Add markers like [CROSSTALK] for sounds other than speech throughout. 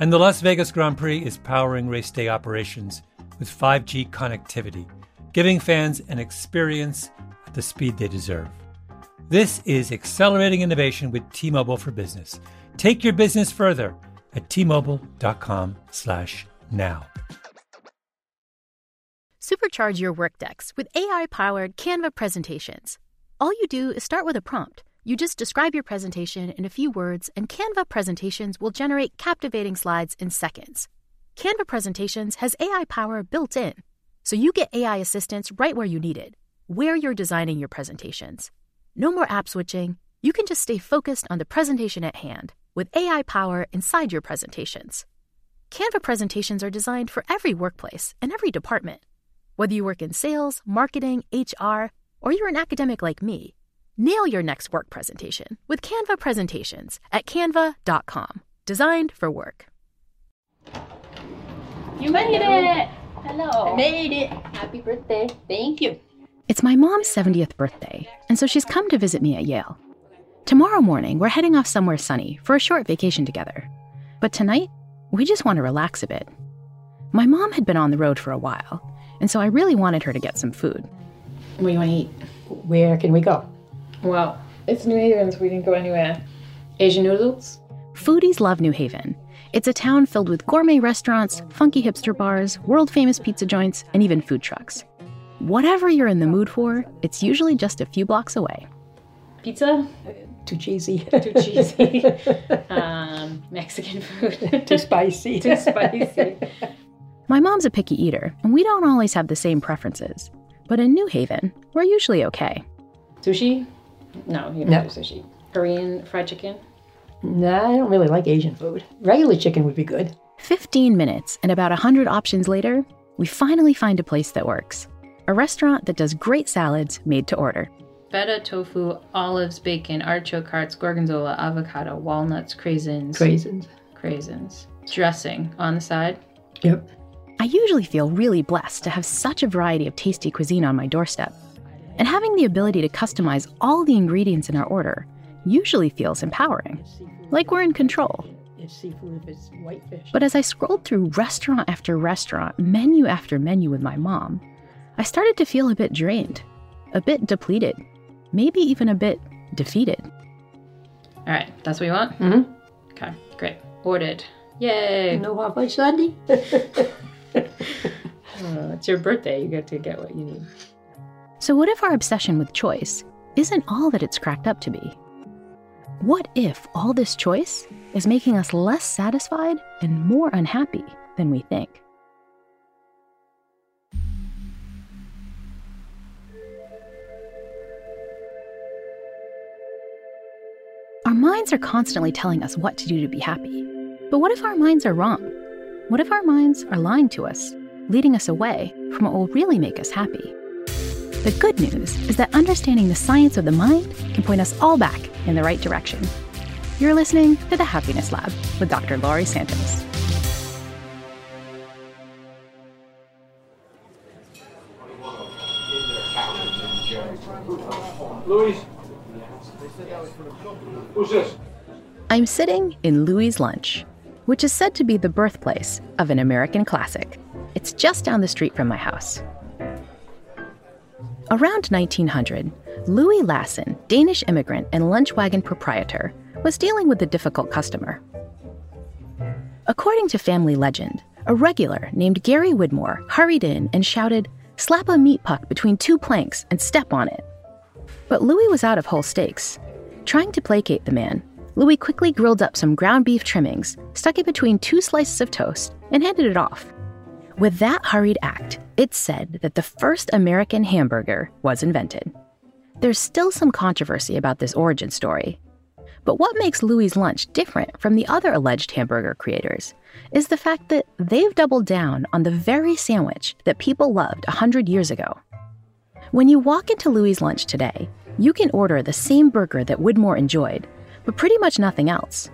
And the Las Vegas Grand Prix is powering race day operations with 5G connectivity, giving fans an experience at the speed they deserve. This is accelerating innovation with T-Mobile for Business. Take your business further at t-mobile.com/now. Supercharge your work decks with AI-powered Canva presentations. All you do is start with a prompt. You just describe your presentation in a few words, and Canva presentations will generate captivating slides in seconds. Canva presentations has AI power built in, so you get AI assistance right where you need it, where you're designing your presentations. No more app switching. You can just stay focused on the presentation at hand with AI power inside your presentations. Canva presentations are designed for every workplace and every department. Whether you work in sales, marketing, HR, or you're an academic like me, nail your next work presentation with Canva presentations at canva.com. Designed for work. You made it! Hello. I made it. Happy birthday. Thank you. It's my mom's 70th birthday, and so she's come to visit me at Yale. Tomorrow morning, we're heading off somewhere sunny for a short vacation together. But tonight, we just want to relax a bit. My mom had been on the road for a while, and so I really wanted her to get some food. What do you want to eat? Where can we go? Well, it's New Haven, so we didn't go anywhere. Asian noodles? Foodies love New Haven. It's a town filled with gourmet restaurants, funky hipster bars, world famous pizza joints, and even food trucks. Whatever you're in the mood for, it's usually just a few blocks away. Pizza? Too cheesy. Too cheesy. [LAUGHS] um, Mexican food. Too spicy. Too spicy. My mom's a picky eater, and we don't always have the same preferences. But in New Haven, we're usually okay. Sushi? No, you don't No. do sushi. Korean fried chicken? Nah, I don't really like Asian food. Regular chicken would be good. 15 minutes and about 100 options later, we finally find a place that works. A restaurant that does great salads made to order. Feta, tofu, olives, bacon, artichoke hearts, gorgonzola, avocado, walnuts, craisins. Craisins. Craisins. Dressing on the side. Yep. I usually feel really blessed to have such a variety of tasty cuisine on my doorstep. And having the ability to customize all the ingredients in our order usually feels empowering, like we're in control. It's seafood if it's whitefish. But as I scrolled through restaurant after restaurant, menu after menu with my mom, I started to feel a bit drained, a bit depleted, maybe even a bit defeated. All right, that's what you want? Mm-hmm. Okay, great. Ordered. Yay! no half Sunday. [LAUGHS] Uh, it's your birthday. You get to get what you need. So, what if our obsession with choice isn't all that it's cracked up to be? What if all this choice is making us less satisfied and more unhappy than we think? Our minds are constantly telling us what to do to be happy. But what if our minds are wrong? What if our minds are lying to us, leading us away from what will really make us happy? The good news is that understanding the science of the mind can point us all back in the right direction. You're listening to The Happiness Lab with Dr. Laurie Santos. Louise? Who's this? I'm sitting in Louis' Lunch, which is said to be the birthplace of an American classic. It's just down the street from my house. Around 1900, Louis Lassen, Danish immigrant and lunch wagon proprietor, was dealing with a difficult customer. According to family legend, a regular named Gary Widmore hurried in and shouted, Slap a meat puck between two planks and step on it. But Louis was out of whole steaks. Trying to placate the man, Louis quickly grilled up some ground beef trimmings, stuck it between two slices of toast, and handed it off. With that hurried act, it's said that the first American hamburger was invented. There's still some controversy about this origin story. But what makes Louis' lunch different from the other alleged hamburger creators is the fact that they've doubled down on the very sandwich that people loved 100 years ago. When you walk into Louis' lunch today, you can order the same burger that Widmore enjoyed, but pretty much nothing else.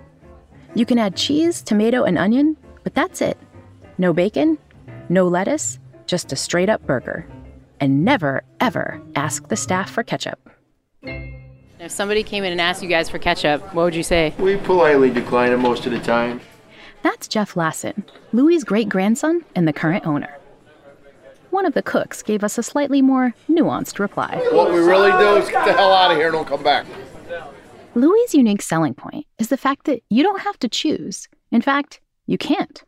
You can add cheese, tomato, and onion, but that's it. No bacon, no lettuce, just a straight up burger. And never, ever ask the staff for ketchup. If somebody came in and asked you guys for ketchup, what would you say? We politely decline it most of the time. That's Jeff Lassen, Louis' great grandson and the current owner. One of the cooks gave us a slightly more nuanced reply. What we really do is get the hell out of here and don't come back. Louis' unique selling point is the fact that you don't have to choose. In fact, you can't.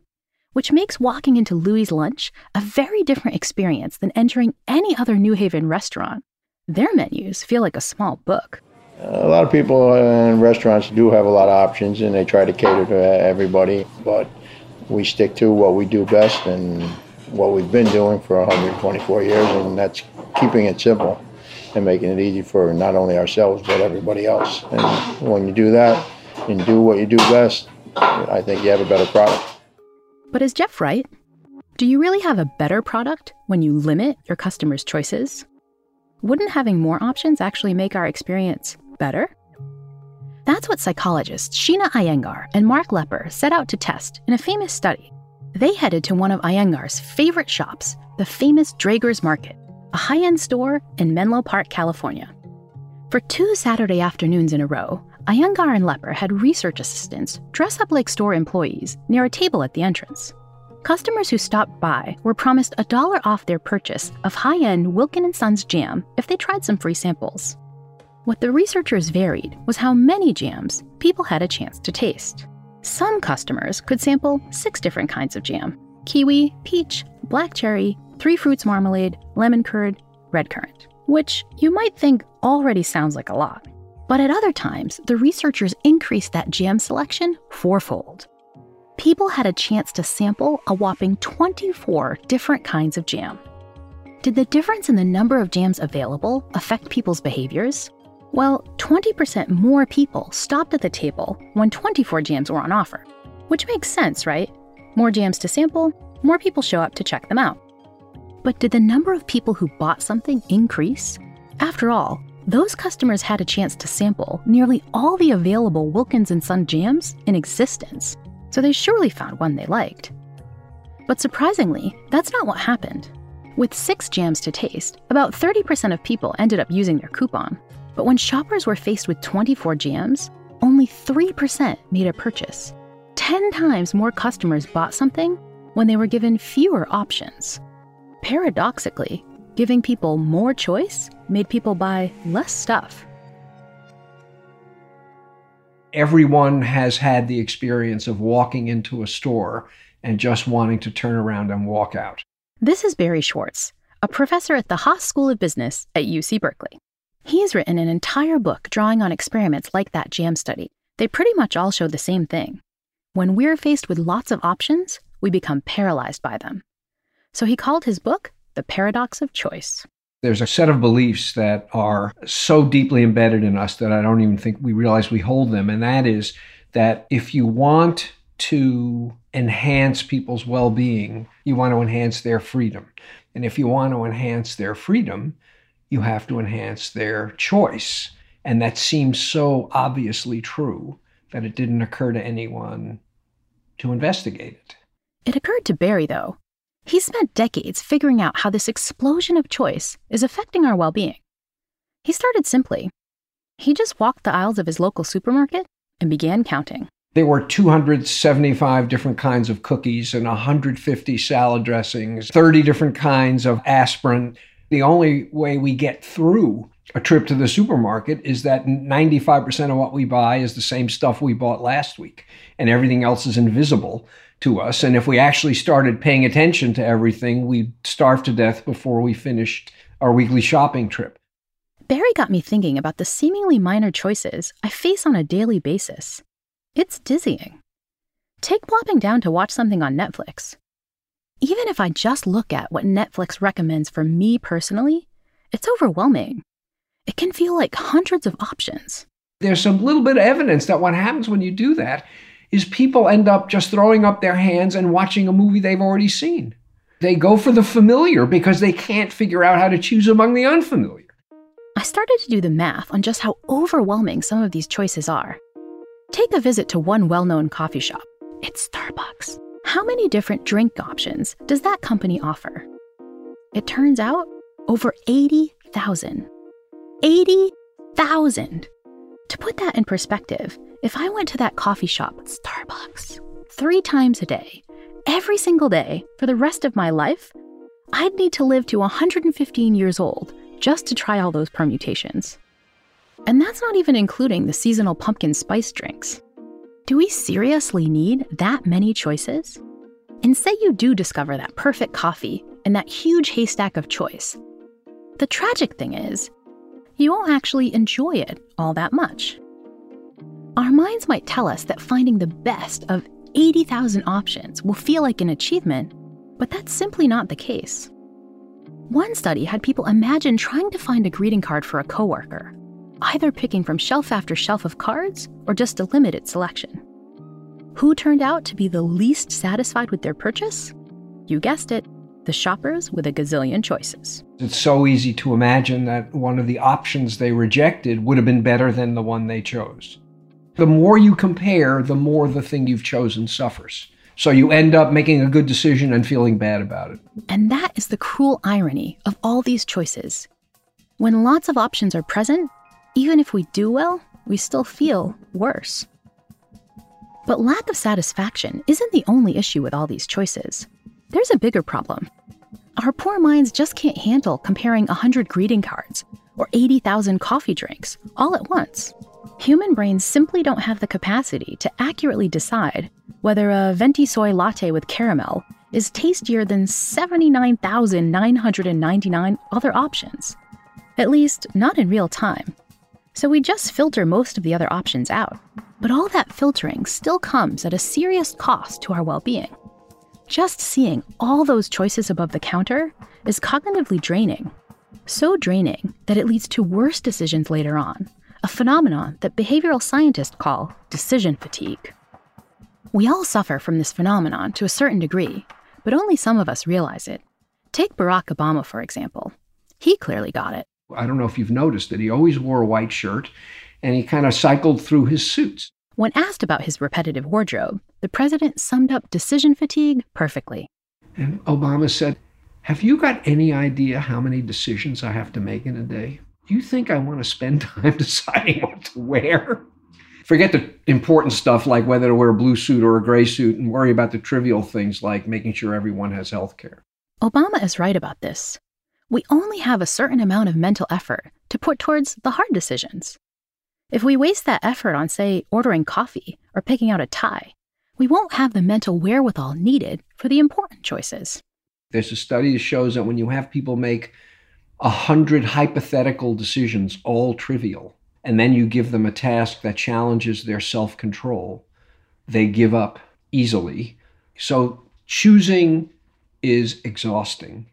Which makes walking into Louis' lunch a very different experience than entering any other New Haven restaurant. Their menus feel like a small book. A lot of people in restaurants do have a lot of options and they try to cater to everybody, but we stick to what we do best and what we've been doing for 124 years, and that's keeping it simple and making it easy for not only ourselves but everybody else. And when you do that and do what you do best, I think you have a better product. But is Jeff right? Do you really have a better product when you limit your customers' choices? Wouldn't having more options actually make our experience better? That's what psychologists Sheena Iyengar and Mark Lepper set out to test in a famous study. They headed to one of Iyengar's favorite shops, the famous Draeger's Market, a high end store in Menlo Park, California. For two Saturday afternoons in a row, Iyengar and Lepper had research assistants dress up like store employees near a table at the entrance. Customers who stopped by were promised a dollar off their purchase of high-end Wilkin & Sons jam if they tried some free samples. What the researchers varied was how many jams people had a chance to taste. Some customers could sample six different kinds of jam kiwi, peach, black cherry, three fruits marmalade, lemon curd, red currant, which you might think already sounds like a lot. But at other times, the researchers increased that jam selection fourfold. People had a chance to sample a whopping 24 different kinds of jam. Did the difference in the number of jams available affect people's behaviors? Well, 20% more people stopped at the table when 24 jams were on offer. Which makes sense, right? More jams to sample, more people show up to check them out. But did the number of people who bought something increase? After all, those customers had a chance to sample nearly all the available Wilkins & Son jams in existence, so they surely found one they liked. But surprisingly, that's not what happened. With six jams to taste, about 30% of people ended up using their coupon. But when shoppers were faced with 24 jams, only 3% made a purchase. 10 times more customers bought something when they were given fewer options. Paradoxically, giving people more choice made people buy less stuff. Everyone has had the experience of walking into a store and just wanting to turn around and walk out. This is Barry Schwartz, a professor at the Haas School of Business at UC Berkeley. He has written an entire book drawing on experiments like that jam study. They pretty much all show the same thing. When we're faced with lots of options, we become paralyzed by them. So he called his book The Paradox of Choice. There's a set of beliefs that are so deeply embedded in us that I don't even think we realize we hold them. And that is that if you want to enhance people's well being, you want to enhance their freedom. And if you want to enhance their freedom, you have to enhance their choice. And that seems so obviously true that it didn't occur to anyone to investigate it. It occurred to Barry, though. He spent decades figuring out how this explosion of choice is affecting our well being. He started simply. He just walked the aisles of his local supermarket and began counting. There were 275 different kinds of cookies and 150 salad dressings, 30 different kinds of aspirin. The only way we get through a trip to the supermarket is that 95% of what we buy is the same stuff we bought last week, and everything else is invisible to us. And if we actually started paying attention to everything, we'd starve to death before we finished our weekly shopping trip. Barry got me thinking about the seemingly minor choices I face on a daily basis. It's dizzying. Take plopping down to watch something on Netflix. Even if I just look at what Netflix recommends for me personally, it's overwhelming. It can feel like hundreds of options. There's some little bit of evidence that what happens when you do that is people end up just throwing up their hands and watching a movie they've already seen. They go for the familiar because they can't figure out how to choose among the unfamiliar. I started to do the math on just how overwhelming some of these choices are. Take a visit to one well known coffee shop. It's Starbucks. How many different drink options does that company offer? It turns out over 80,000. 80,000! To put that in perspective, if I went to that coffee shop, Starbucks, three times a day, every single day, for the rest of my life, I'd need to live to 115 years old just to try all those permutations. And that's not even including the seasonal pumpkin spice drinks. Do we seriously need that many choices? And say you do discover that perfect coffee and that huge haystack of choice. The tragic thing is, you won't actually enjoy it all that much. Our minds might tell us that finding the best of 80,000 options will feel like an achievement, but that's simply not the case. One study had people imagine trying to find a greeting card for a coworker, either picking from shelf after shelf of cards or just a limited selection. Who turned out to be the least satisfied with their purchase? You guessed it, the shoppers with a gazillion choices. It's so easy to imagine that one of the options they rejected would have been better than the one they chose. The more you compare, the more the thing you've chosen suffers. So you end up making a good decision and feeling bad about it. And that is the cruel irony of all these choices. When lots of options are present, even if we do well, we still feel worse. But lack of satisfaction isn't the only issue with all these choices. There's a bigger problem. Our poor minds just can't handle comparing 100 greeting cards or 80,000 coffee drinks all at once. Human brains simply don't have the capacity to accurately decide whether a venti soy latte with caramel is tastier than 79,999 other options. At least, not in real time. So we just filter most of the other options out. But all that filtering still comes at a serious cost to our well being. Just seeing all those choices above the counter is cognitively draining. So draining that it leads to worse decisions later on, a phenomenon that behavioral scientists call decision fatigue. We all suffer from this phenomenon to a certain degree, but only some of us realize it. Take Barack Obama, for example. He clearly got it. I don't know if you've noticed that he always wore a white shirt and he kind of cycled through his suits. When asked about his repetitive wardrobe, the president summed up decision fatigue perfectly. And Obama said, Have you got any idea how many decisions I have to make in a day? Do you think I want to spend [LAUGHS] time deciding what to wear? Forget the important stuff like whether to wear a blue suit or a gray suit and worry about the trivial things like making sure everyone has health care. Obama is right about this. We only have a certain amount of mental effort to put towards the hard decisions. If we waste that effort on, say, ordering coffee or picking out a tie, we won't have the mental wherewithal needed for the important choices. There's a study that shows that when you have people make a hundred hypothetical decisions, all trivial, and then you give them a task that challenges their self control, they give up easily. So choosing is exhausting.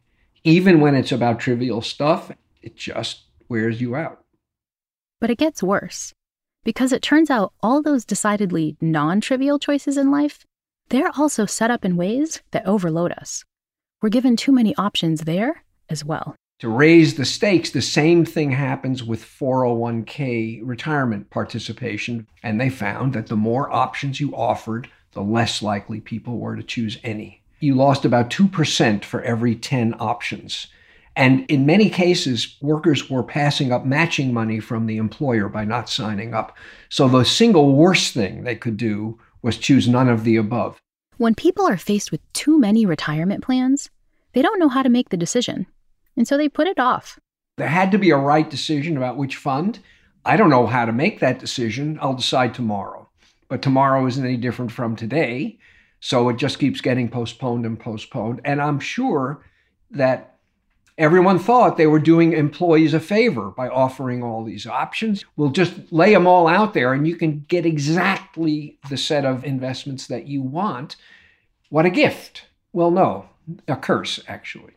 Even when it's about trivial stuff, it just wears you out. But it gets worse. Because it turns out all those decidedly non trivial choices in life, they're also set up in ways that overload us. We're given too many options there as well. To raise the stakes, the same thing happens with 401k retirement participation. And they found that the more options you offered, the less likely people were to choose any. You lost about 2% for every 10 options. And in many cases, workers were passing up matching money from the employer by not signing up. So the single worst thing they could do was choose none of the above. When people are faced with too many retirement plans, they don't know how to make the decision. And so they put it off. There had to be a right decision about which fund. I don't know how to make that decision. I'll decide tomorrow. But tomorrow isn't any different from today. So it just keeps getting postponed and postponed. And I'm sure that Everyone thought they were doing employees a favor by offering all these options. We'll just lay them all out there and you can get exactly the set of investments that you want. What a gift. Well, no, a curse, actually.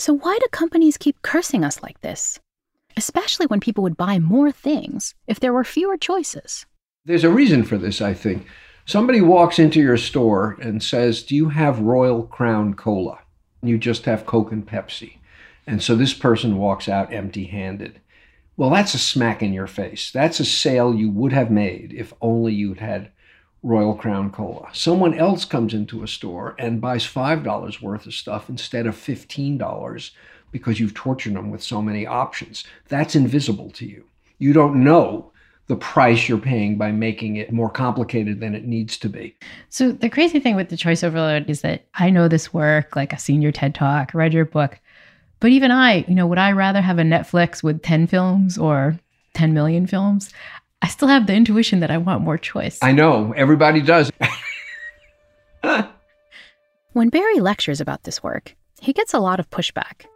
So, why do companies keep cursing us like this? Especially when people would buy more things if there were fewer choices. There's a reason for this, I think. Somebody walks into your store and says, Do you have Royal Crown Cola? You just have Coke and Pepsi. And so this person walks out empty handed. Well, that's a smack in your face. That's a sale you would have made if only you'd had Royal Crown Cola. Someone else comes into a store and buys $5 worth of stuff instead of $15 because you've tortured them with so many options. That's invisible to you. You don't know the price you're paying by making it more complicated than it needs to be. So the crazy thing with the choice overload is that I know this work, like I've seen your TED talk, read your book, but even I, you know, would I rather have a Netflix with 10 films or 10 million films? I still have the intuition that I want more choice. I know, everybody does. [LAUGHS] when Barry lectures about this work, he gets a lot of pushback,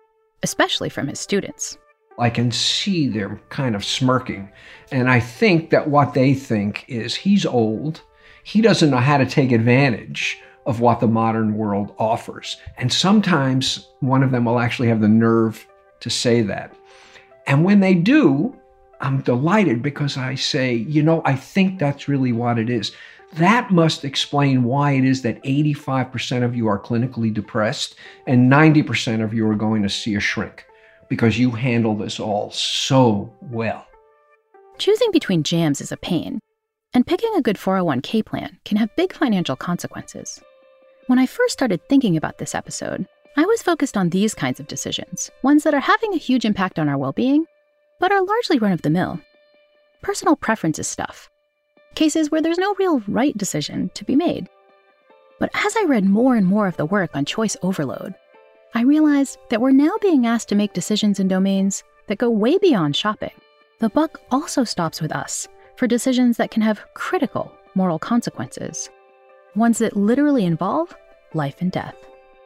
especially from his students. I can see them kind of smirking. And I think that what they think is he's old. He doesn't know how to take advantage of what the modern world offers. And sometimes one of them will actually have the nerve to say that. And when they do, I'm delighted because I say, you know, I think that's really what it is. That must explain why it is that 85% of you are clinically depressed and 90% of you are going to see a shrink because you handle this all so well. Choosing between jams is a pain, and picking a good 401k plan can have big financial consequences. When I first started thinking about this episode, I was focused on these kinds of decisions, ones that are having a huge impact on our well being, but are largely run of the mill. Personal preferences stuff, cases where there's no real right decision to be made. But as I read more and more of the work on choice overload, I realized that we're now being asked to make decisions in domains that go way beyond shopping. The buck also stops with us for decisions that can have critical moral consequences ones that literally involve life and death.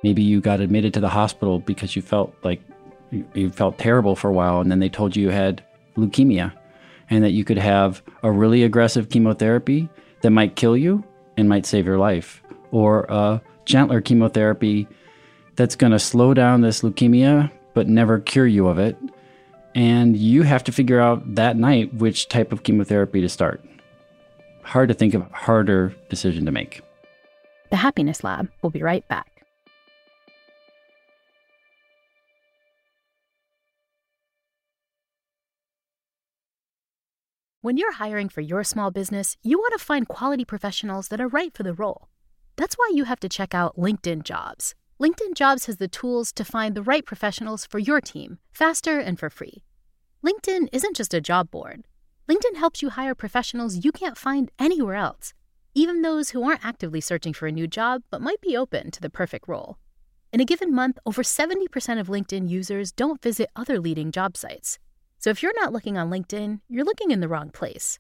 Maybe you got admitted to the hospital because you felt like you felt terrible for a while, and then they told you you had leukemia and that you could have a really aggressive chemotherapy that might kill you and might save your life, or a gentler chemotherapy that's going to slow down this leukemia but never cure you of it. And you have to figure out that night which type of chemotherapy to start. Hard to think of, harder decision to make. The Happiness Lab will be right back. When you're hiring for your small business, you want to find quality professionals that are right for the role. That's why you have to check out LinkedIn Jobs. LinkedIn Jobs has the tools to find the right professionals for your team faster and for free. LinkedIn isn't just a job board. LinkedIn helps you hire professionals you can't find anywhere else even those who aren't actively searching for a new job but might be open to the perfect role. In a given month, over 70% of LinkedIn users don't visit other leading job sites. So if you're not looking on LinkedIn, you're looking in the wrong place.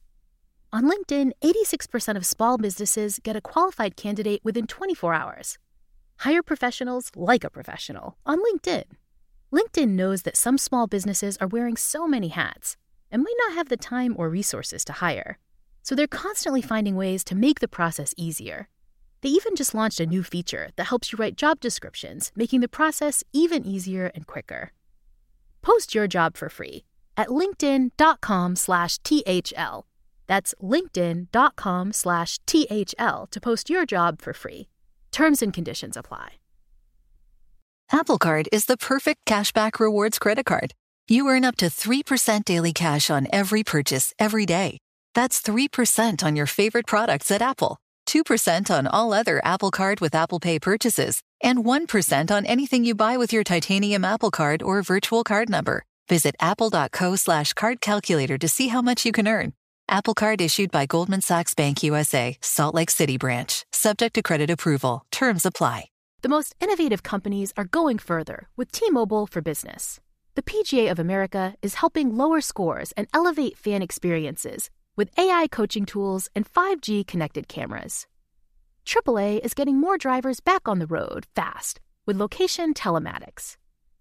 On LinkedIn, 86% of small businesses get a qualified candidate within 24 hours. Hire professionals like a professional on LinkedIn. LinkedIn knows that some small businesses are wearing so many hats and might not have the time or resources to hire. So they're constantly finding ways to make the process easier. They even just launched a new feature that helps you write job descriptions, making the process even easier and quicker. Post your job for free at linkedin.com slash THL. That's linkedin.com slash THL to post your job for free. Terms and conditions apply. Apple Card is the perfect cashback rewards credit card. You earn up to 3% daily cash on every purchase every day. That's 3% on your favorite products at Apple, 2% on all other Apple Card with Apple Pay purchases, and 1% on anything you buy with your titanium Apple Card or virtual card number. Visit apple.co slash card calculator to see how much you can earn. Apple Card issued by Goldman Sachs Bank USA, Salt Lake City branch. Subject to credit approval. Terms apply. The most innovative companies are going further with T-Mobile for Business. The PGA of America is helping lower scores and elevate fan experiences with AI coaching tools and 5G connected cameras. AAA is getting more drivers back on the road fast with location telematics.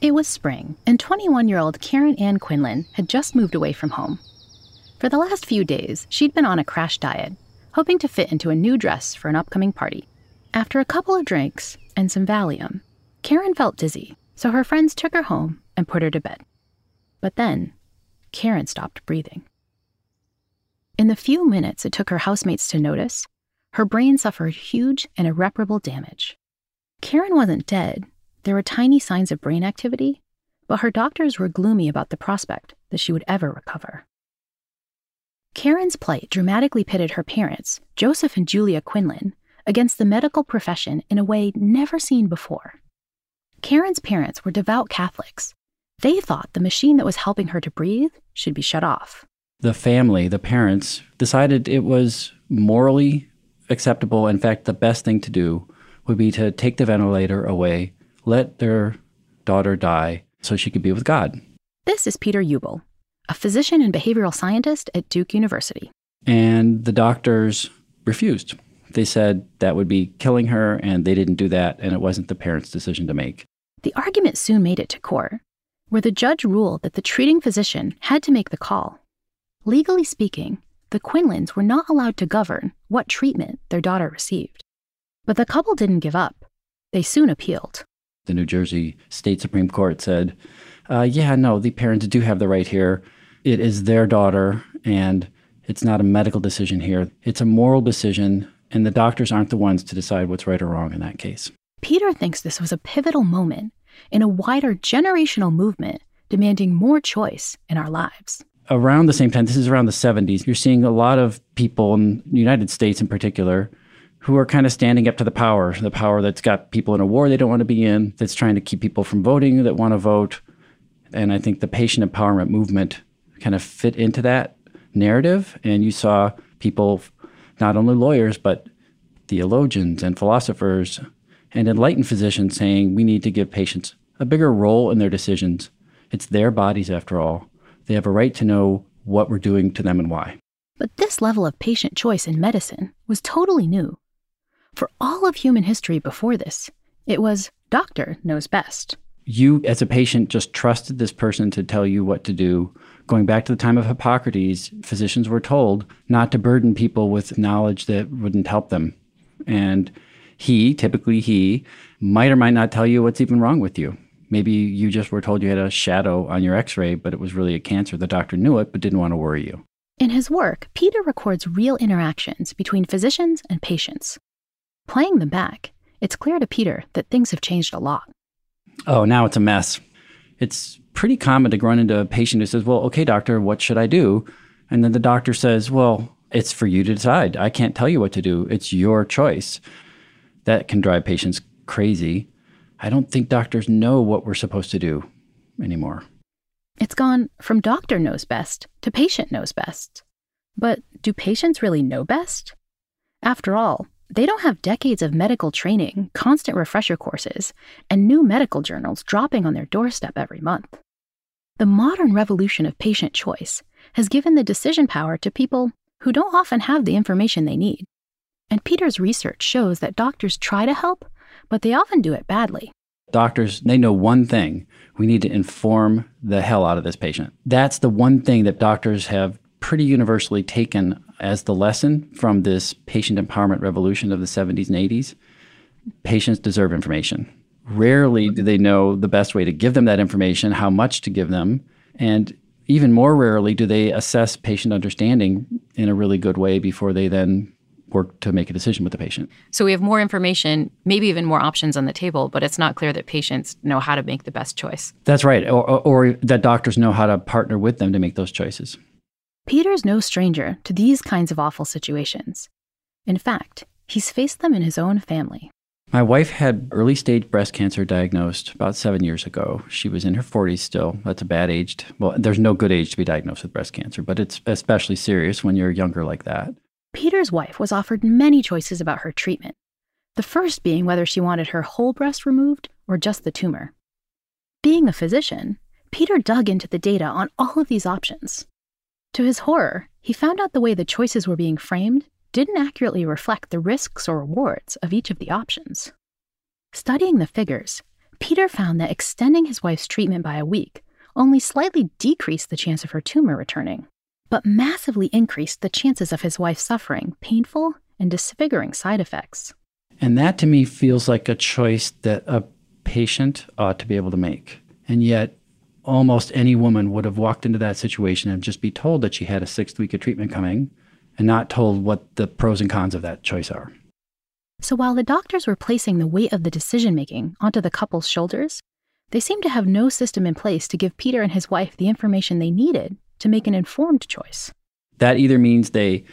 It was spring, and 21 year old Karen Ann Quinlan had just moved away from home. For the last few days, she'd been on a crash diet, hoping to fit into a new dress for an upcoming party. After a couple of drinks and some Valium, Karen felt dizzy, so her friends took her home and put her to bed. But then, Karen stopped breathing. In the few minutes it took her housemates to notice, her brain suffered huge and irreparable damage. Karen wasn't dead, there were tiny signs of brain activity, but her doctors were gloomy about the prospect that she would ever recover. Karen's plight dramatically pitted her parents, Joseph and Julia Quinlan, against the medical profession in a way never seen before. Karen's parents were devout Catholics. They thought the machine that was helping her to breathe should be shut off. The family, the parents, decided it was morally acceptable. In fact, the best thing to do would be to take the ventilator away let their daughter die so she could be with God. This is Peter Ubel, a physician and behavioral scientist at Duke University. And the doctors refused. They said that would be killing her, and they didn't do that, and it wasn't the parents' decision to make. The argument soon made it to court, where the judge ruled that the treating physician had to make the call. Legally speaking, the Quinlans were not allowed to govern what treatment their daughter received. But the couple didn't give up. They soon appealed the New Jersey State Supreme Court said, uh, yeah, no, the parents do have the right here. It is their daughter, and it's not a medical decision here. It's a moral decision, and the doctors aren't the ones to decide what's right or wrong in that case. Peter thinks this was a pivotal moment in a wider generational movement demanding more choice in our lives. Around the same time, this is around the 70s, you're seeing a lot of people in the United States in particular who are kind of standing up to the power, the power that's got people in a war they don't want to be in, that's trying to keep people from voting that want to vote. And I think the patient empowerment movement kind of fit into that narrative. And you saw people, not only lawyers, but theologians and philosophers and enlightened physicians saying we need to give patients a bigger role in their decisions. It's their bodies, after all. They have a right to know what we're doing to them and why. But this level of patient choice in medicine was totally new. For all of human history before this, it was doctor knows best. You, as a patient, just trusted this person to tell you what to do. Going back to the time of Hippocrates, physicians were told not to burden people with knowledge that wouldn't help them. And he, typically he, might or might not tell you what's even wrong with you. Maybe you just were told you had a shadow on your x ray, but it was really a cancer. The doctor knew it, but didn't want to worry you. In his work, Peter records real interactions between physicians and patients. Playing them back, it's clear to Peter that things have changed a lot. Oh, now it's a mess. It's pretty common to run into a patient who says, Well, okay, doctor, what should I do? And then the doctor says, Well, it's for you to decide. I can't tell you what to do. It's your choice. That can drive patients crazy. I don't think doctors know what we're supposed to do anymore. It's gone from doctor knows best to patient knows best. But do patients really know best? After all, they don't have decades of medical training, constant refresher courses, and new medical journals dropping on their doorstep every month. The modern revolution of patient choice has given the decision power to people who don't often have the information they need. And Peter's research shows that doctors try to help, but they often do it badly. Doctors, they know one thing we need to inform the hell out of this patient. That's the one thing that doctors have pretty universally taken as the lesson from this patient empowerment revolution of the 70s and 80s. Patients deserve information. Rarely do they know the best way to give them that information, how much to give them, and even more rarely do they assess patient understanding in a really good way before they then work to make a decision with the patient. So we have more information, maybe even more options on the table, but it's not clear that patients know how to make the best choice. That's right, or, or, or that doctors know how to partner with them to make those choices. Peter's no stranger to these kinds of awful situations. In fact, he's faced them in his own family. My wife had early stage breast cancer diagnosed about seven years ago. She was in her 40s still. That's a bad age. To, well, there's no good age to be diagnosed with breast cancer, but it's especially serious when you're younger like that. Peter's wife was offered many choices about her treatment. The first being whether she wanted her whole breast removed or just the tumor. Being a physician, Peter dug into the data on all of these options. To his horror, he found out the way the choices were being framed didn't accurately reflect the risks or rewards of each of the options. Studying the figures, Peter found that extending his wife's treatment by a week only slightly decreased the chance of her tumor returning, but massively increased the chances of his wife suffering painful and disfiguring side effects. And that to me feels like a choice that a patient ought to be able to make. And yet, almost any woman would have walked into that situation and just be told that she had a sixth week of treatment coming and not told what the pros and cons of that choice are. So while the doctors were placing the weight of the decision making onto the couple's shoulders, they seemed to have no system in place to give Peter and his wife the information they needed to make an informed choice. That either means they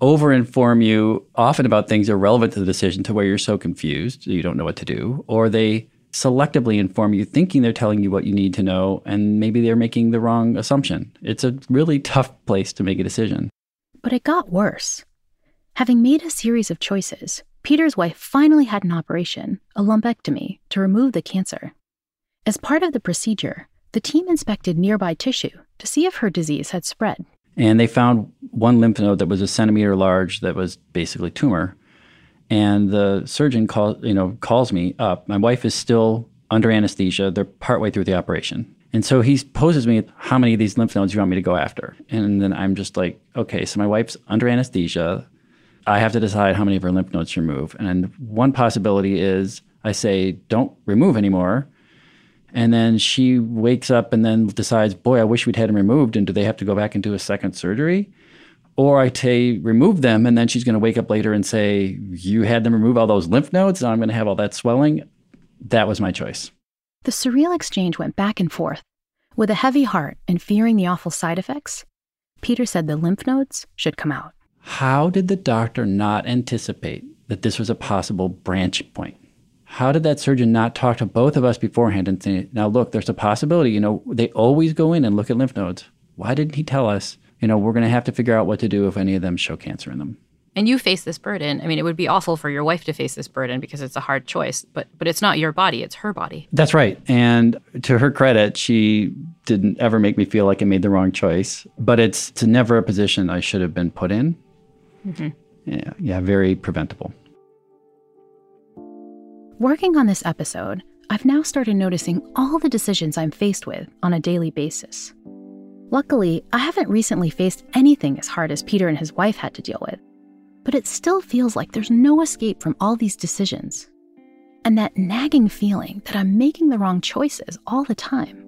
overinform you often about things irrelevant to the decision to where you're so confused you don't know what to do, or they selectively inform you thinking they're telling you what you need to know and maybe they're making the wrong assumption. It's a really tough place to make a decision. But it got worse. Having made a series of choices, Peter's wife finally had an operation, a lumpectomy, to remove the cancer. As part of the procedure, the team inspected nearby tissue to see if her disease had spread. And they found one lymph node that was a centimeter large that was basically tumor. And the surgeon call, you know, calls me up. My wife is still under anesthesia. They're partway through the operation. And so he poses me, how many of these lymph nodes do you want me to go after? And then I'm just like, okay, so my wife's under anesthesia. I have to decide how many of her lymph nodes to remove. And one possibility is I say, don't remove anymore. And then she wakes up and then decides, boy, I wish we'd had them removed. And do they have to go back into a second surgery? Or I say, remove them. And then she's going to wake up later and say, you had them remove all those lymph nodes. And I'm going to have all that swelling. That was my choice. The surreal exchange went back and forth. With a heavy heart and fearing the awful side effects, Peter said the lymph nodes should come out. How did the doctor not anticipate that this was a possible branch point? How did that surgeon not talk to both of us beforehand and say, now look, there's a possibility, you know, they always go in and look at lymph nodes. Why didn't he tell us, you know, we're going to have to figure out what to do if any of them show cancer in them? and you face this burden. I mean it would be awful for your wife to face this burden because it's a hard choice but but it's not your body it's her body. That's right. And to her credit she didn't ever make me feel like i made the wrong choice but it's, it's never a position i should have been put in. Mm-hmm. yeah yeah very preventable. Working on this episode i've now started noticing all the decisions i'm faced with on a daily basis Luckily, I haven't recently faced anything as hard as Peter and his wife had to deal with but it still feels like there's no escape from all these decisions. And that nagging feeling that I'm making the wrong choices all the time.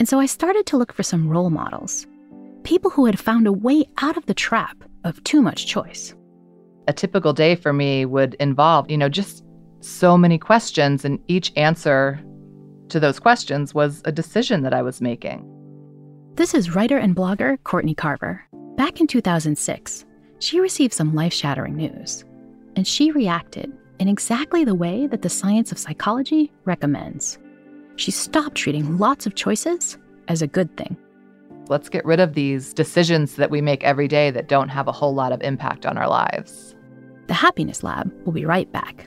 And so I started to look for some role models people who had found a way out of the trap of too much choice. A typical day for me would involve, you know, just so many questions, and each answer to those questions was a decision that I was making. This is writer and blogger Courtney Carver. Back in 2006, she received some life shattering news, and she reacted in exactly the way that the science of psychology recommends. She stopped treating lots of choices as a good thing. Let's get rid of these decisions that we make every day that don't have a whole lot of impact on our lives. The Happiness Lab will be right back.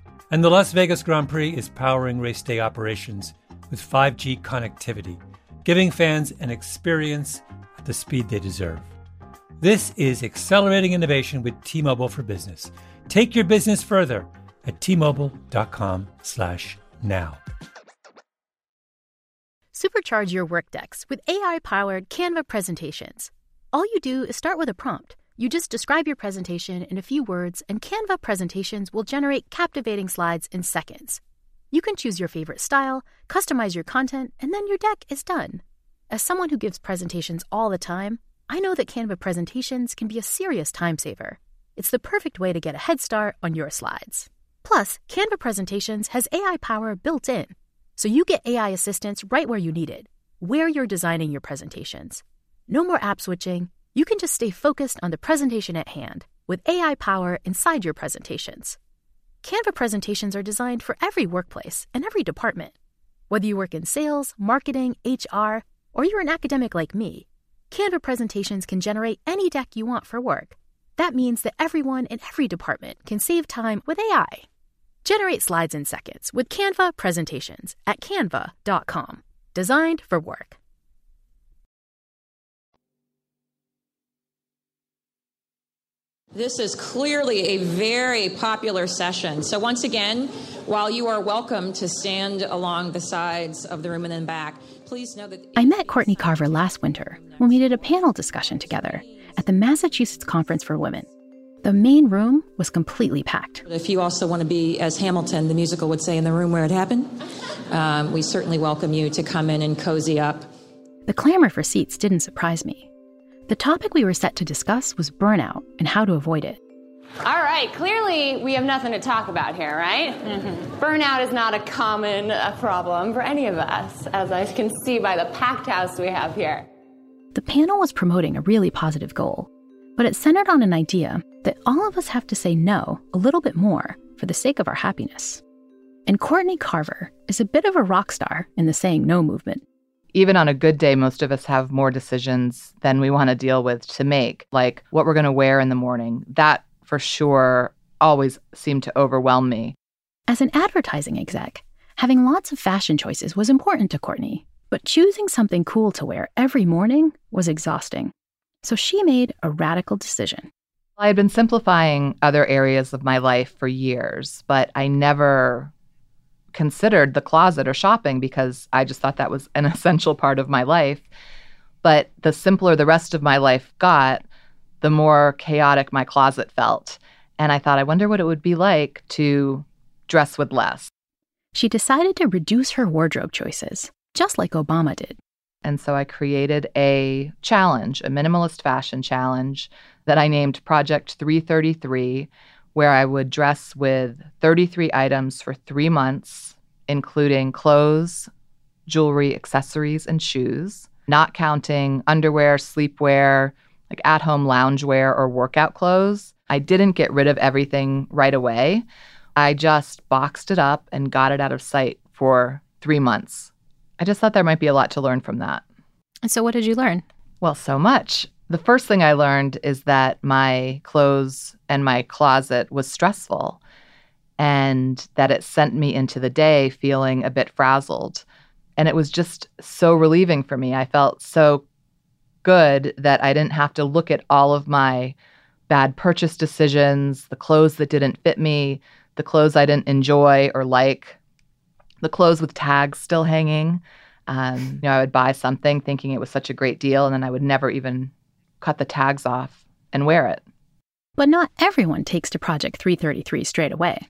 And the Las Vegas Grand Prix is powering race day operations with 5G connectivity, giving fans an experience at the speed they deserve. This is accelerating innovation with T-Mobile for Business. Take your business further at t-mobile.com/now. Supercharge your work decks with AI-powered Canva presentations. All you do is start with a prompt. You just describe your presentation in a few words, and Canva presentations will generate captivating slides in seconds. You can choose your favorite style, customize your content, and then your deck is done. As someone who gives presentations all the time, I know that Canva presentations can be a serious time saver. It's the perfect way to get a head start on your slides. Plus, Canva presentations has AI power built in, so you get AI assistance right where you need it, where you're designing your presentations. No more app switching. You can just stay focused on the presentation at hand with AI power inside your presentations. Canva presentations are designed for every workplace and every department. Whether you work in sales, marketing, HR, or you're an academic like me, Canva presentations can generate any deck you want for work. That means that everyone in every department can save time with AI. Generate slides in seconds with Canva presentations at canva.com. Designed for work. This is clearly a very popular session. So, once again, while you are welcome to stand along the sides of the room and then back, please know that. I met Courtney Carver last winter when we did a panel discussion together at the Massachusetts Conference for Women. The main room was completely packed. If you also want to be, as Hamilton, the musical, would say, in the room where it happened, um, we certainly welcome you to come in and cozy up. The clamor for seats didn't surprise me. The topic we were set to discuss was burnout and how to avoid it. All right, clearly we have nothing to talk about here, right? Mm-hmm. Burnout is not a common uh, problem for any of us, as I can see by the packed house we have here. The panel was promoting a really positive goal, but it centered on an idea that all of us have to say no a little bit more for the sake of our happiness. And Courtney Carver is a bit of a rock star in the saying no movement even on a good day, most of us have more decisions than we want to deal with to make, like what we're going to wear in the morning. That for sure always seemed to overwhelm me. As an advertising exec, having lots of fashion choices was important to Courtney, but choosing something cool to wear every morning was exhausting. So she made a radical decision. I had been simplifying other areas of my life for years, but I never considered the closet or shopping because I just thought that was an [LAUGHS] essential part of my life. But the simpler the rest of my life got, the more chaotic my closet felt. And I thought, I wonder what it would be like to dress with less. She decided to reduce her wardrobe choices, just like Obama did. And so I created a challenge, a minimalist fashion challenge that I named Project 333 where I would dress with 33 items for three months, including clothes, jewelry, accessories, and shoes, not counting underwear, sleepwear, like at home loungewear or workout clothes. I didn't get rid of everything right away. I just boxed it up and got it out of sight for three months. I just thought there might be a lot to learn from that. So, what did you learn? Well, so much. The first thing I learned is that my clothes and my closet was stressful and that it sent me into the day feeling a bit frazzled. And it was just so relieving for me. I felt so good that I didn't have to look at all of my bad purchase decisions, the clothes that didn't fit me, the clothes I didn't enjoy or like, the clothes with tags still hanging. Um, you know, I would buy something thinking it was such a great deal, and then I would never even cut the tags off and wear it. But not everyone takes to Project 333 straight away.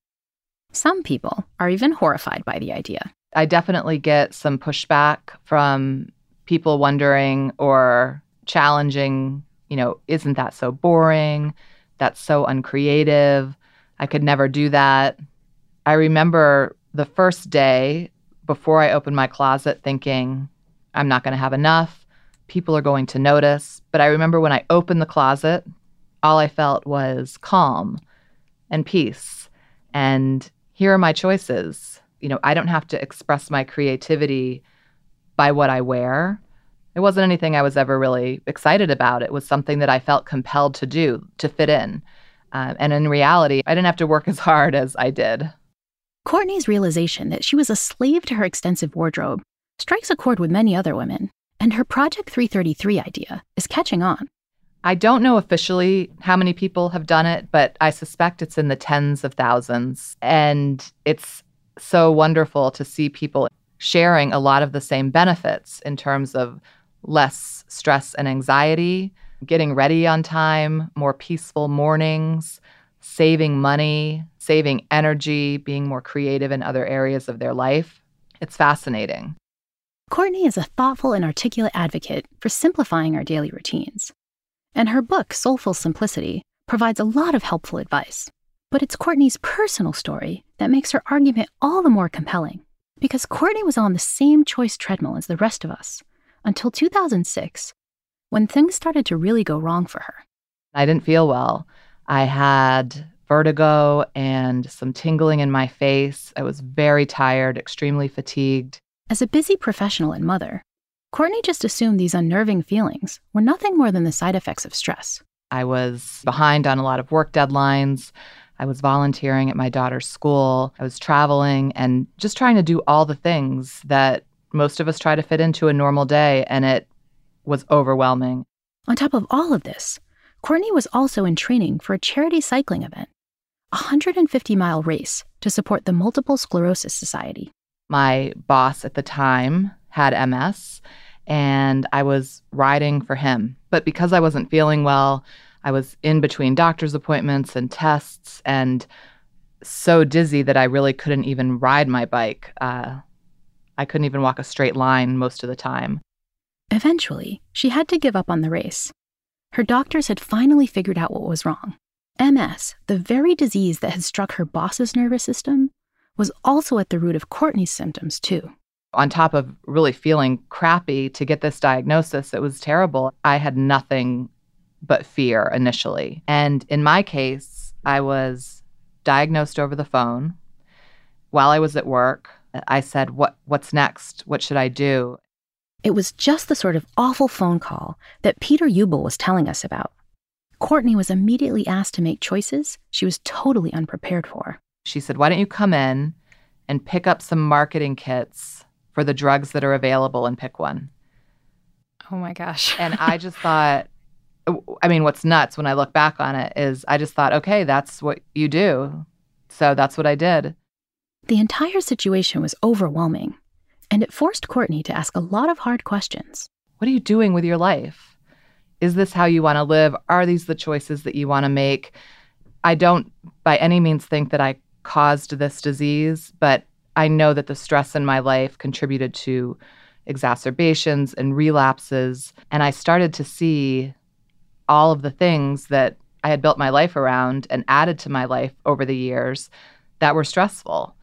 Some people are even horrified by the idea. I definitely get some pushback from people wondering or challenging, you know, isn't that so boring? That's so uncreative. I could never do that. I remember the first day before I opened my closet thinking, I'm not going to have enough. People are going to notice. But I remember when I opened the closet all I felt was calm and peace. And here are my choices. You know, I don't have to express my creativity by what I wear. It wasn't anything I was ever really excited about. It was something that I felt compelled to do to fit in. Um, and in reality, I didn't have to work [LAUGHS] as hard as I did. Courtney's realization that she was a slave to her extensive wardrobe strikes a chord with many other women, and her Project 333 idea is catching on. I don't know officially how many people have done it, but I suspect it's in the tens of thousands. And it's so wonderful to see people sharing a lot of the same benefits in terms of less stress and anxiety, getting ready on time, more peaceful mornings, saving money, saving energy, being more creative in other areas of their life. It's fascinating. Courtney is a thoughtful and articulate advocate for simplifying our daily routines. And her book, Soulful Simplicity, provides a lot of helpful advice. But it's Courtney's personal story that makes her argument all the more compelling. Because Courtney was on the same choice treadmill as the rest of us until 2006, when things started to really go wrong for her. I didn't feel well. I had vertigo and some tingling in my face. I was very tired, extremely fatigued. As a busy professional and mother, Courtney just assumed these unnerving feelings were nothing more than the side effects of stress. I was behind on a lot of work deadlines. I was volunteering at my daughter's school. I was traveling and just trying to do all the things that most of us try to fit into a normal day, and it was overwhelming. On top of all of this, Courtney was also in training for a charity cycling event, a 150 mile race to support the Multiple Sclerosis Society. My boss at the time had MS, and I was riding for him. But because I wasn't feeling well, I was in between doctor's appointments and tests and so dizzy that I really couldn't even ride my bike. Uh, I couldn't even walk a straight line most of the time. Eventually, she had to give up on the race. Her doctors had finally figured out what was wrong. MS, the very disease that had struck her boss's nervous system, was also at the root of Courtney's symptoms, too on top of really feeling crappy to get this diagnosis, it was terrible. I had nothing but fear initially. And in my case, I was diagnosed over the phone. While I was at work, I said, "What what's next? What should I do?" It was just the sort of awful phone call that Peter Ubel was telling us about. Courtney was immediately asked to make choices she was totally unprepared for. She said, "Why don't you come in and pick up some marketing kits for the drugs that are available and pick one. Oh my gosh. [LAUGHS] and I just thought, I mean, what's nuts when I look back on it is I just thought, okay, that's what you do. So that's what I did. The entire situation was overwhelming, and it forced Courtney to ask a lot of hard questions. What are you doing with your life? Is this how you want to live? Are these the choices that you want to make? I don't by any means think that I caused this disease, but I know that the stress in my life contributed to exacerbations and relapses. And I started to see all of the things that I had built my life around and added to my life over the years that were stressful.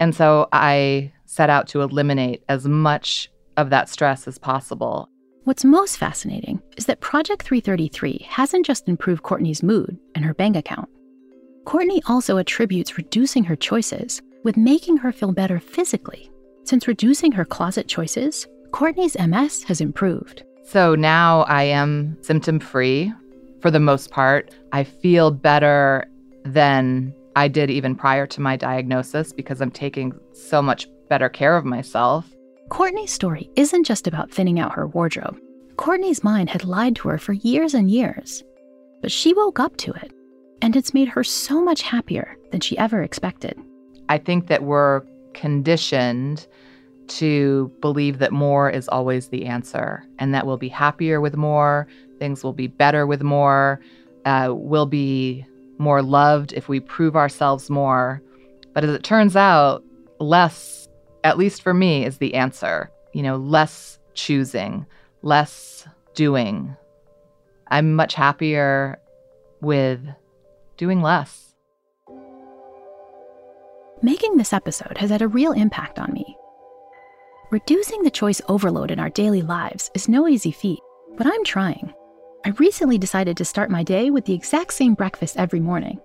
And so I set out to eliminate as much of that stress as possible. What's most fascinating is that Project 333 hasn't just improved Courtney's mood and her bank account. Courtney also attributes reducing her choices with making her feel better physically. Since reducing her closet choices, Courtney's MS has improved. So now I am symptom free for the most part. I feel better than I did even prior to my diagnosis because I'm taking so much better care of myself. Courtney's story isn't just about thinning out her wardrobe. Courtney's mind had lied to her for years and years. But she woke up to it, and it's made her so much happier than she ever expected. I think that we're conditioned to believe that more is always the answer and that we'll be happier with more, things will be better with more, uh, we'll be more loved if we prove ourselves more. But as it turns out, less, at least for me, is the answer. You know, less choosing, less doing. I'm much happier with doing less. Making this episode has had a real impact on me. Reducing the choice overload in our daily lives is no easy feat, but I'm trying. I recently decided to start my day with the exact same breakfast every morning.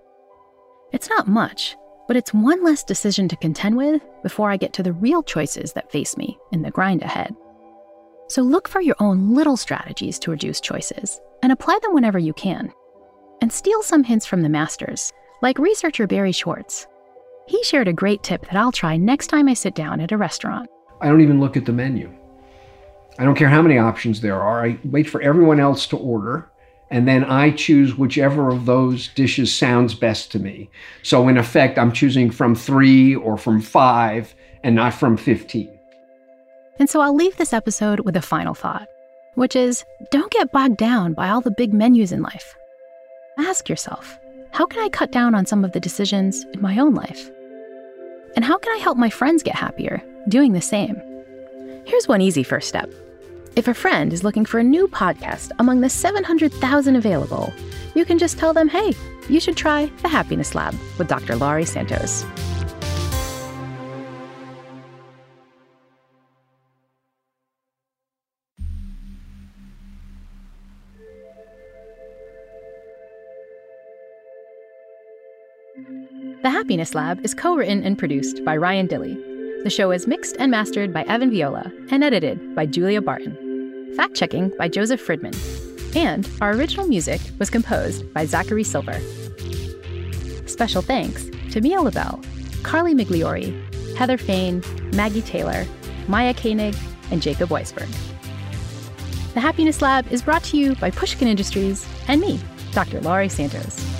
It's not much, but it's one less decision to contend with before I get to the real choices that face me in the grind ahead. So look for your own little strategies to reduce choices and apply them whenever you can. And steal some hints from the masters, like researcher Barry Schwartz. He shared a great tip that I'll try next time I sit down at a restaurant. I don't even look at the menu. I don't care how many options there are. I wait for everyone else to order, and then I choose whichever of those dishes sounds best to me. So, in effect, I'm choosing from three or from five and not from 15. And so I'll leave this episode with a final thought, which is don't get bogged down by all the big menus in life. Ask yourself, how can I cut down on some of the decisions in my own life? And how can I help my friends get happier doing the same? Here's one easy first step. If a friend is looking for a new podcast among the 700,000 available, you can just tell them, hey, you should try The Happiness Lab with Dr. Laurie Santos. The Happiness Lab is co written and produced by Ryan Dilley. The show is mixed and mastered by Evan Viola and edited by Julia Barton. Fact checking by Joseph Fridman. And our original music was composed by Zachary Silver. Special thanks to Mia Lobel, Carly Migliori, Heather Fain, Maggie Taylor, Maya Koenig, and Jacob Weisberg. The Happiness Lab is brought to you by Pushkin Industries and me, Dr. Laurie Santos.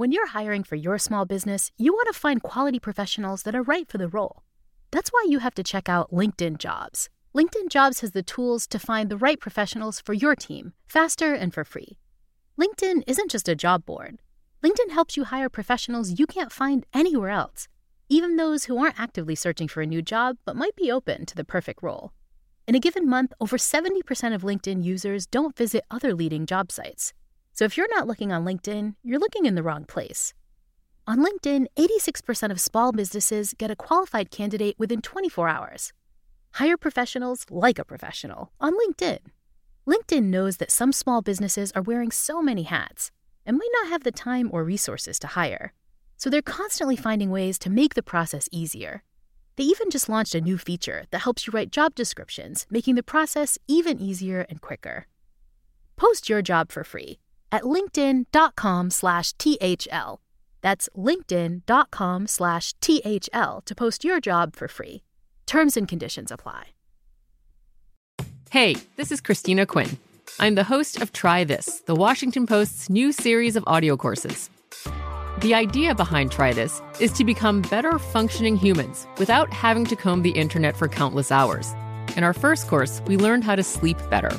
When you're hiring for your small business, you want to find quality professionals that are right for the role. That's why you have to check out LinkedIn Jobs. LinkedIn Jobs has the tools to find the right professionals for your team faster and for free. LinkedIn isn't just a job board. LinkedIn helps you hire professionals you can't find anywhere else, even those who aren't actively searching for a new job but might be open to the perfect role. In a given month, over 70% of LinkedIn users don't visit other leading job sites. So if you're not looking on LinkedIn, you're looking in the wrong place. On LinkedIn, 86% of small businesses get a qualified candidate within 24 hours. Hire professionals like a professional on LinkedIn. LinkedIn knows that some small businesses are wearing so many hats and might not have the time or resources to hire. So they're constantly finding ways to make the process easier. They even just launched a new feature that helps you write job descriptions, making the process even easier and quicker. Post your job for free at linkedin.com slash THL. That's linkedin.com slash THL to post your job for free. Terms and conditions apply. Hey, this is Christina Quinn. I'm the host of Try This, the Washington Post's new series of audio courses. The idea behind Try This is to become better functioning humans without having to comb the internet for countless hours. In our first course, we learned how to sleep better.